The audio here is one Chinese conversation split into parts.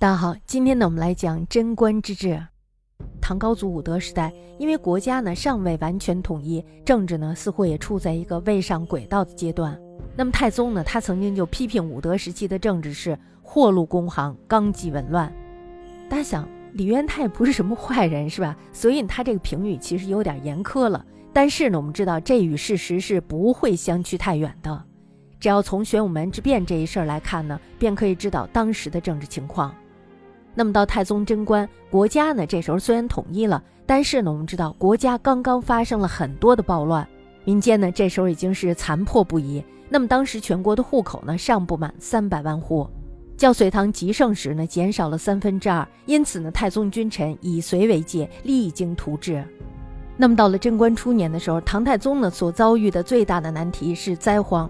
大家好，今天呢，我们来讲贞观之治。唐高祖武德时代，因为国家呢尚未完全统一，政治呢似乎也处在一个未上轨道的阶段。那么太宗呢，他曾经就批评武德时期的政治是祸禄公行，纲纪紊乱。大家想，李渊他也不是什么坏人，是吧？所以他这个评语其实有点严苛了。但是呢，我们知道这与事实是不会相去太远的。只要从玄武门之变这一事儿来看呢，便可以知道当时的政治情况。那么到太宗贞观，国家呢这时候虽然统一了，但是呢我们知道国家刚刚发生了很多的暴乱，民间呢这时候已经是残破不已。那么当时全国的户口呢尚不满三百万户，较隋唐极盛时呢减少了三分之二，因此呢太宗君臣以隋为界，励精图治。那么到了贞观初年的时候，唐太宗呢所遭遇的最大的难题是灾荒。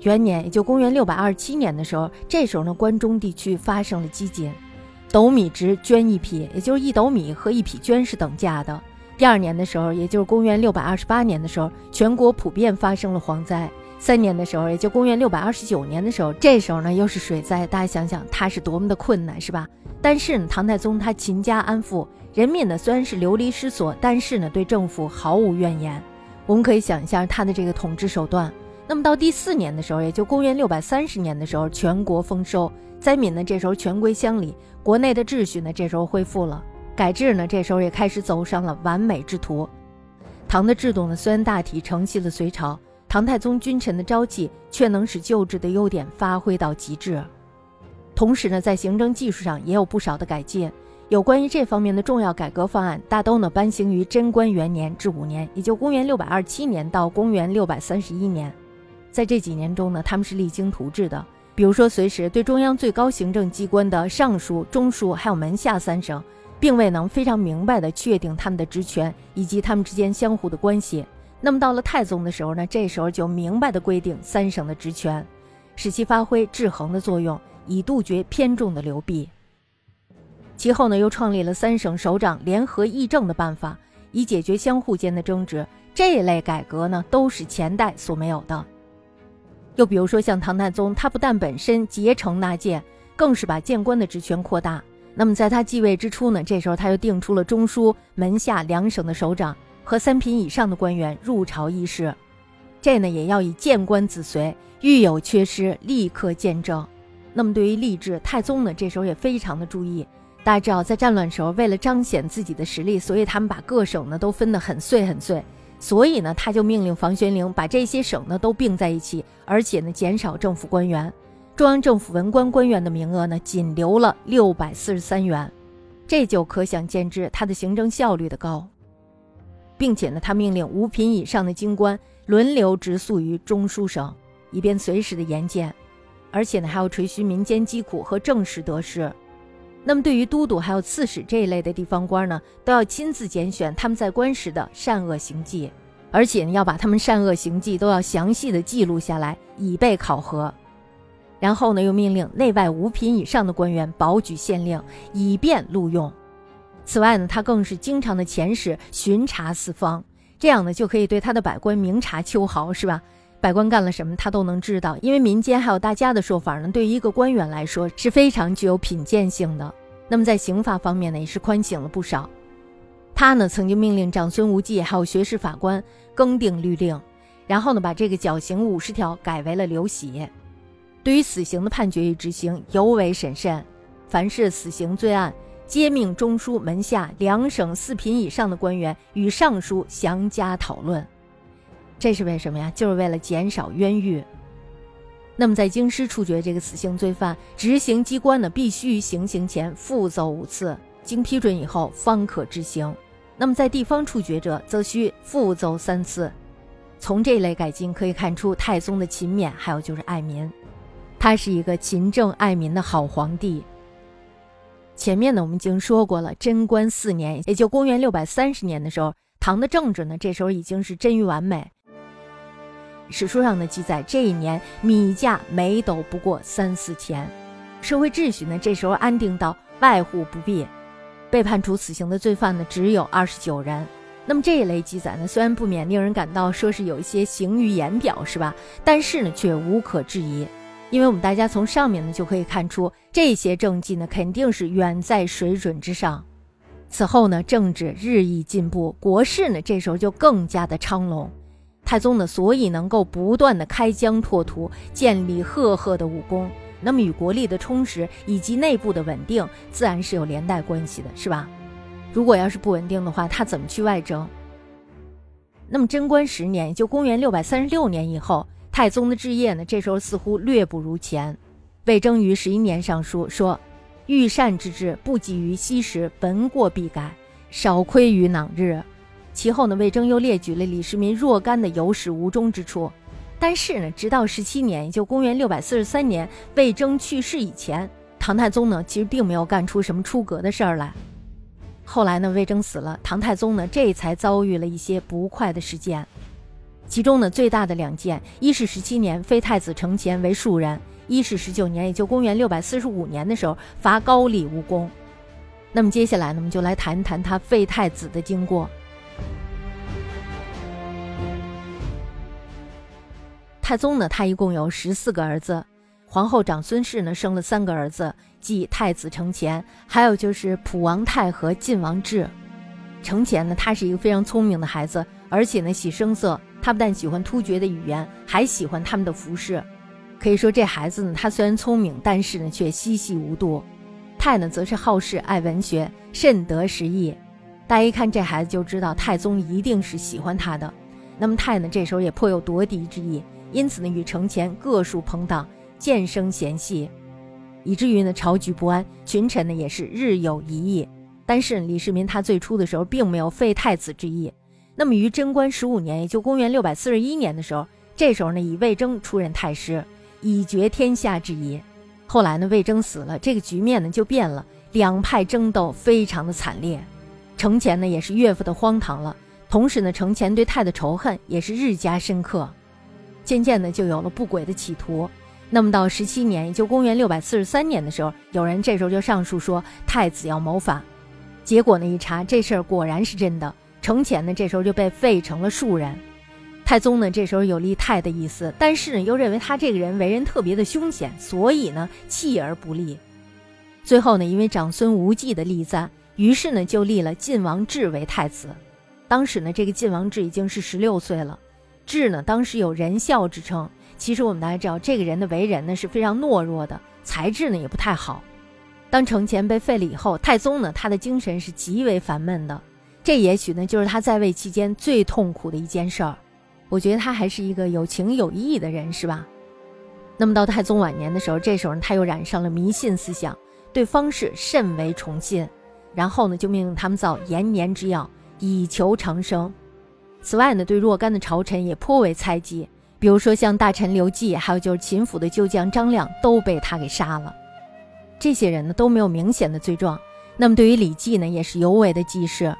元年，也就公元六百二十七年的时候，这时候呢关中地区发生了饥馑。斗米值绢一匹，也就是一斗米和一匹绢是等价的。第二年的时候，也就是公元六百二十八年的时候，全国普遍发生了蝗灾。三年的时候，也就公元六百二十九年的时候，这时候呢又是水灾。大家想想，他是多么的困难，是吧？但是呢，唐太宗他勤加安抚，人民呢虽然是流离失所，但是呢对政府毫无怨言。我们可以想一下他的这个统治手段。那么到第四年的时候，也就公元六百三十年的时候，全国丰收，灾民呢这时候全归乡里，国内的秩序呢这时候恢复了，改制呢这时候也开始走上了完美之途。唐的制度呢虽然大体承袭了隋朝，唐太宗君臣的朝气却能使旧制的优点发挥到极致。同时呢在行政技术上也有不少的改进，有关于这方面的重要改革方案大都呢颁行于贞观元年至五年，也就公元六百二十七年到公元六百三十一年。在这几年中呢，他们是励精图治的。比如说，随时对中央最高行政机关的尚书、中书还有门下三省，并未能非常明白的确定他们的职权以及他们之间相互的关系。那么到了太宗的时候呢，这时候就明白的规定三省的职权，使其发挥制衡的作用，以杜绝偏重的流弊。其后呢，又创立了三省首长联合议政的办法，以解决相互间的争执。这一类改革呢，都是前代所没有的。又比如说，像唐太宗，他不但本身结成纳谏，更是把谏官的职权扩大。那么在他继位之初呢，这时候他又定出了中书、门下两省的首长和三品以上的官员入朝议事，这呢也要以谏官子随，遇有缺失立刻见证。那么对于吏治，太宗呢这时候也非常的注意。大家知道，在战乱时候，为了彰显自己的实力，所以他们把各省呢都分得很碎很碎。所以呢，他就命令房玄龄把这些省呢都并在一起，而且呢减少政府官员，中央政府文官官员的名额呢仅留了六百四十三员，这就可想见之他的行政效率的高，并且呢，他命令五品以上的京官轮流直宿于中书省，以便随时的严见，而且呢还要垂询民间疾苦和政事得失。那么，对于都督还有刺史这一类的地方官呢，都要亲自拣选他们在官时的善恶行迹，而且呢，要把他们善恶行迹都要详细的记录下来，以备考核。然后呢，又命令内外五品以上的官员保举县令，以便录用。此外呢，他更是经常的遣使巡查四方，这样呢，就可以对他的百官明察秋毫，是吧？百官干了什么，他都能知道，因为民间还有大家的说法呢。对于一个官员来说，是非常具有品鉴性的。那么在刑罚方面呢，也是宽刑了不少。他呢，曾经命令长孙无忌还有学士法官更定律令，然后呢，把这个绞刑五十条改为了流血。对于死刑的判决与执行尤为审慎，凡是死刑罪案，皆命中书门下两省四品以上的官员与尚书详加讨论。这是为什么呀？就是为了减少冤狱。那么在京师处决这个死刑罪犯，执行机关呢必须行刑前复奏五次，经批准以后方可执行。那么在地方处决者，则需复奏三次。从这类改进可以看出太宗的勤勉，还有就是爱民。他是一个勤政爱民的好皇帝。前面呢我们已经说过了，贞观四年，也就公元六百三十年的时候，唐的政治呢这时候已经是臻于完美。史书上的记载，这一年米价每斗不过三四钱，社会秩序呢这时候安定到外户不闭，被判处死刑的罪犯呢只有二十九人。那么这一类记载呢，虽然不免令人感到说是有一些行于言表，是吧？但是呢却无可置疑。因为我们大家从上面呢就可以看出，这些政绩呢肯定是远在水准之上。此后呢，政治日益进步，国事呢这时候就更加的昌隆。太宗呢，所以能够不断的开疆拓土，建立赫赫的武功，那么与国力的充实以及内部的稳定，自然是有连带关系的，是吧？如果要是不稳定的话，他怎么去外征？那么贞观十年，就公元六百三十六年以后，太宗的治业呢，这时候似乎略不如前。魏征于十一年上书说：“欲善之治，不及于昔时，闻过必改，少亏于囊日。”其后呢，魏征又列举了李世民若干的有始无终之处。但是呢，直到十七年，也就公元六百四十三年，魏征去世以前，唐太宗呢，其实并没有干出什么出格的事儿来。后来呢，魏征死了，唐太宗呢这才遭遇了一些不快的事件，其中呢最大的两件，一是十七年废太子承乾为庶人，一是十九年，也就公元六百四十五年的时候伐高丽无功。那么接下来呢，我们就来谈谈他废太子的经过。太宗呢，他一共有十四个儿子。皇后长孙氏呢，生了三个儿子，即太子承乾，还有就是普王泰和晋王志。承乾呢，他是一个非常聪明的孩子，而且呢喜声色。他不但喜欢突厥的语言，还喜欢他们的服饰。可以说这孩子呢，他虽然聪明，但是呢却嬉戏无度。泰呢，则是好事爱文学，甚得时意。大家一看这孩子就知道太宗一定是喜欢他的。那么泰呢，这时候也颇有夺嫡之意，因此呢与承乾各树朋党。渐生嫌隙，以至于呢朝局不安，群臣呢也是日有疑义。但是李世民他最初的时候并没有废太子之意。那么于贞观十五年，也就公元六百四十一年的时候，这时候呢以魏征出任太师，以决天下之疑。后来呢魏征死了，这个局面呢就变了，两派争斗非常的惨烈。程前呢也是岳父的荒唐了，同时呢程前对太的仇恨也是日加深刻，渐渐的就有了不轨的企图。那么到十七年，也就公元六百四十三年的时候，有人这时候就上书说太子要谋反，结果呢一查，这事儿果然是真的。承乾呢这时候就被废成了庶人，太宗呢这时候有立太的意思，但是呢又认为他这个人为人特别的凶险，所以呢弃而不立。最后呢因为长孙无忌的立赞，于是呢就立了晋王志为太子。当时呢这个晋王志已经是十六岁了，志呢当时有仁孝之称。其实我们大家知道，这个人的为人呢是非常懦弱的，才智呢也不太好。当程乾被废了以后，太宗呢他的精神是极为烦闷的，这也许呢就是他在位期间最痛苦的一件事儿。我觉得他还是一个有情有义的人，是吧？那么到太宗晚年的时候，这时候他又染上了迷信思想，对方士甚为崇信，然后呢就命令他们造延年之药，以求长生。此外呢，对若干的朝臣也颇为猜忌。比如说像大臣刘季，还有就是秦府的旧将张亮，都被他给杀了。这些人呢都没有明显的罪状。那么对于李绩呢，也是尤为的忌视。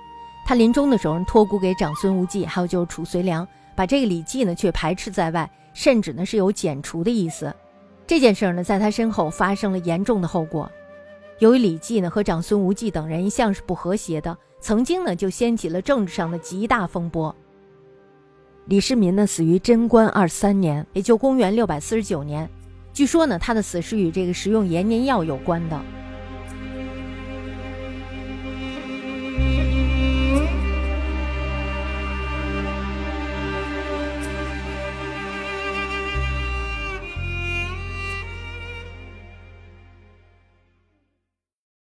他临终的时候托孤给长孙无忌，还有就是褚遂良，把这个李绩呢却排斥在外，甚至呢是有剪除的意思。这件事呢在他身后发生了严重的后果。由于李绩呢和长孙无忌等人一向是不和谐的，曾经呢就掀起了政治上的极大风波。李世民呢，死于贞观二三年，也就公元六百四十九年。据说呢，他的死是与这个食用延年药有关的。